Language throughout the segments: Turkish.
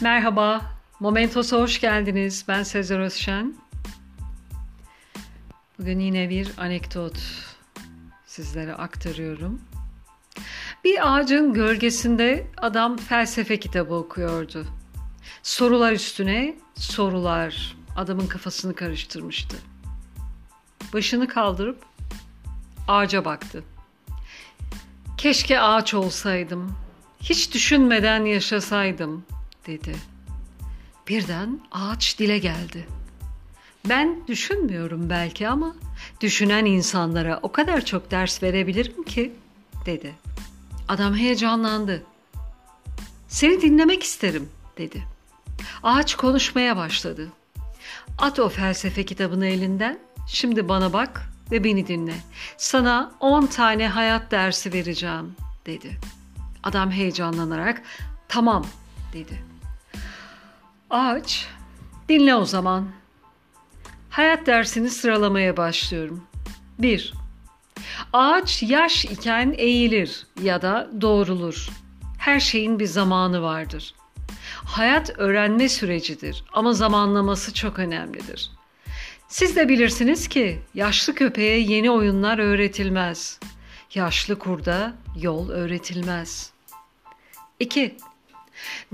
Merhaba, Momentos'a hoş geldiniz. Ben Sezer Özşen. Bugün yine bir anekdot sizlere aktarıyorum. Bir ağacın gölgesinde adam felsefe kitabı okuyordu. Sorular üstüne sorular adamın kafasını karıştırmıştı. Başını kaldırıp ağaca baktı. Keşke ağaç olsaydım. Hiç düşünmeden yaşasaydım dedi. Birden ağaç dile geldi. Ben düşünmüyorum belki ama düşünen insanlara o kadar çok ders verebilirim ki dedi. Adam heyecanlandı. Seni dinlemek isterim dedi. Ağaç konuşmaya başladı. At o felsefe kitabını elinden. Şimdi bana bak ve beni dinle. Sana 10 tane hayat dersi vereceğim dedi. Adam heyecanlanarak tamam dedi. Ağaç dinle o zaman. Hayat dersini sıralamaya başlıyorum. 1. Ağaç yaş iken eğilir ya da doğrulur. Her şeyin bir zamanı vardır. Hayat öğrenme sürecidir ama zamanlaması çok önemlidir. Siz de bilirsiniz ki yaşlı köpeğe yeni oyunlar öğretilmez. Yaşlı kurda yol öğretilmez. 2.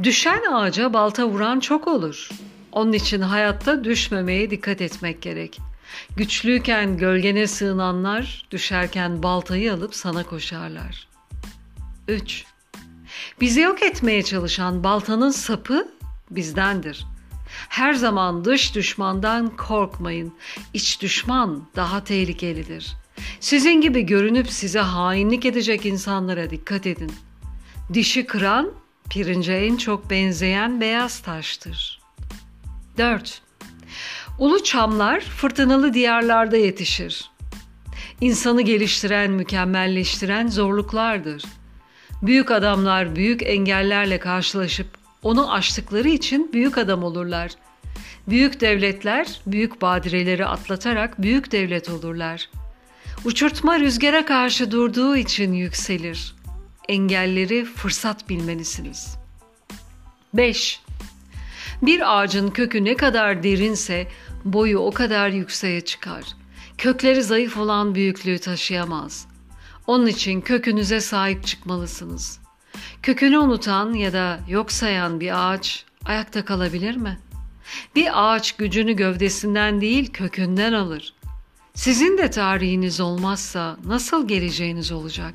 Düşen ağaca balta vuran çok olur. Onun için hayatta düşmemeye dikkat etmek gerek. Güçlüyken gölgene sığınanlar düşerken baltayı alıp sana koşarlar. 3. Bizi yok etmeye çalışan baltanın sapı bizdendir. Her zaman dış düşmandan korkmayın. İç düşman daha tehlikelidir. Sizin gibi görünüp size hainlik edecek insanlara dikkat edin. Dişi kıran pirince en çok benzeyen beyaz taştır. 4. Ulu çamlar fırtınalı diyarlarda yetişir. İnsanı geliştiren, mükemmelleştiren zorluklardır. Büyük adamlar büyük engellerle karşılaşıp onu aştıkları için büyük adam olurlar. Büyük devletler büyük badireleri atlatarak büyük devlet olurlar. Uçurtma rüzgara karşı durduğu için yükselir. Engelleri fırsat bilmelisiniz. 5. Bir ağacın kökü ne kadar derinse boyu o kadar yükseğe çıkar. Kökleri zayıf olan büyüklüğü taşıyamaz. Onun için kökünüze sahip çıkmalısınız. Kökünü unutan ya da yok sayan bir ağaç ayakta kalabilir mi? Bir ağaç gücünü gövdesinden değil kökünden alır. Sizin de tarihiniz olmazsa nasıl geleceğiniz olacak?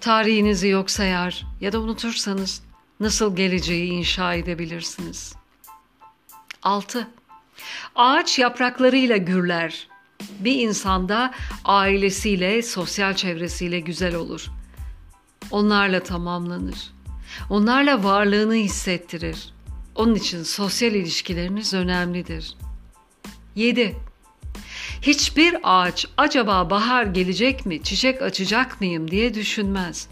Tarihinizi yok sayar ya da unutursanız nasıl geleceği inşa edebilirsiniz? 6. Ağaç yapraklarıyla gürler. Bir insanda ailesiyle, sosyal çevresiyle güzel olur. Onlarla tamamlanır. Onlarla varlığını hissettirir. Onun için sosyal ilişkileriniz önemlidir. 7. Hiçbir ağaç acaba bahar gelecek mi, çiçek açacak mıyım diye düşünmez.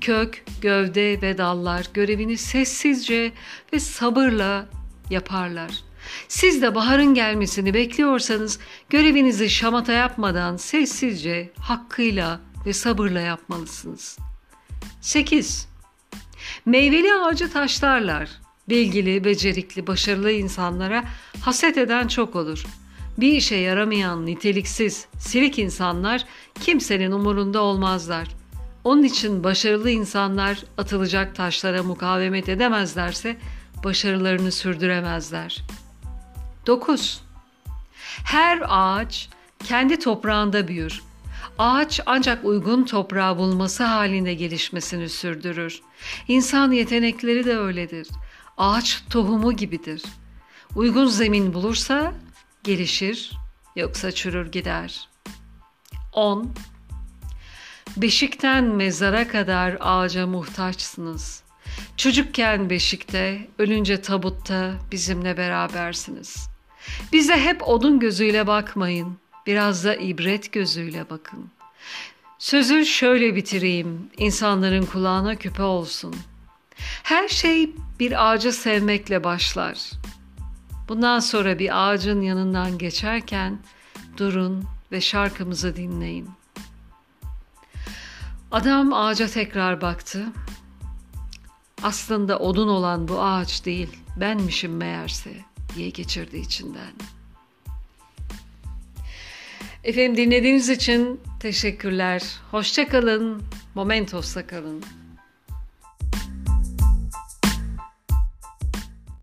Kök, gövde ve dallar görevini sessizce ve sabırla yaparlar. Siz de baharın gelmesini bekliyorsanız görevinizi şamata yapmadan sessizce, hakkıyla ve sabırla yapmalısınız. 8. Meyveli ağacı taşlarlar. Bilgili, becerikli, başarılı insanlara haset eden çok olur. Bir işe yaramayan, niteliksiz, silik insanlar kimsenin umurunda olmazlar. Onun için başarılı insanlar atılacak taşlara mukavemet edemezlerse başarılarını sürdüremezler. 9. Her ağaç kendi toprağında büyür. Ağaç ancak uygun toprağı bulması halinde gelişmesini sürdürür. İnsan yetenekleri de öyledir. Ağaç tohumu gibidir. Uygun zemin bulursa gelişir, yoksa çürür gider. 10. Beşikten mezara kadar ağaca muhtaçsınız. Çocukken beşikte, ölünce tabutta bizimle berabersiniz. Bize hep odun gözüyle bakmayın, biraz da ibret gözüyle bakın. Sözü şöyle bitireyim, insanların kulağına küpe olsun. Her şey bir ağacı sevmekle başlar. Bundan sonra bir ağacın yanından geçerken durun ve şarkımızı dinleyin. Adam ağaca tekrar baktı. Aslında odun olan bu ağaç değil, benmişim meğerse diye geçirdi içinden. Efendim dinlediğiniz için teşekkürler. Hoşça kalın. Momentos'ta kalın.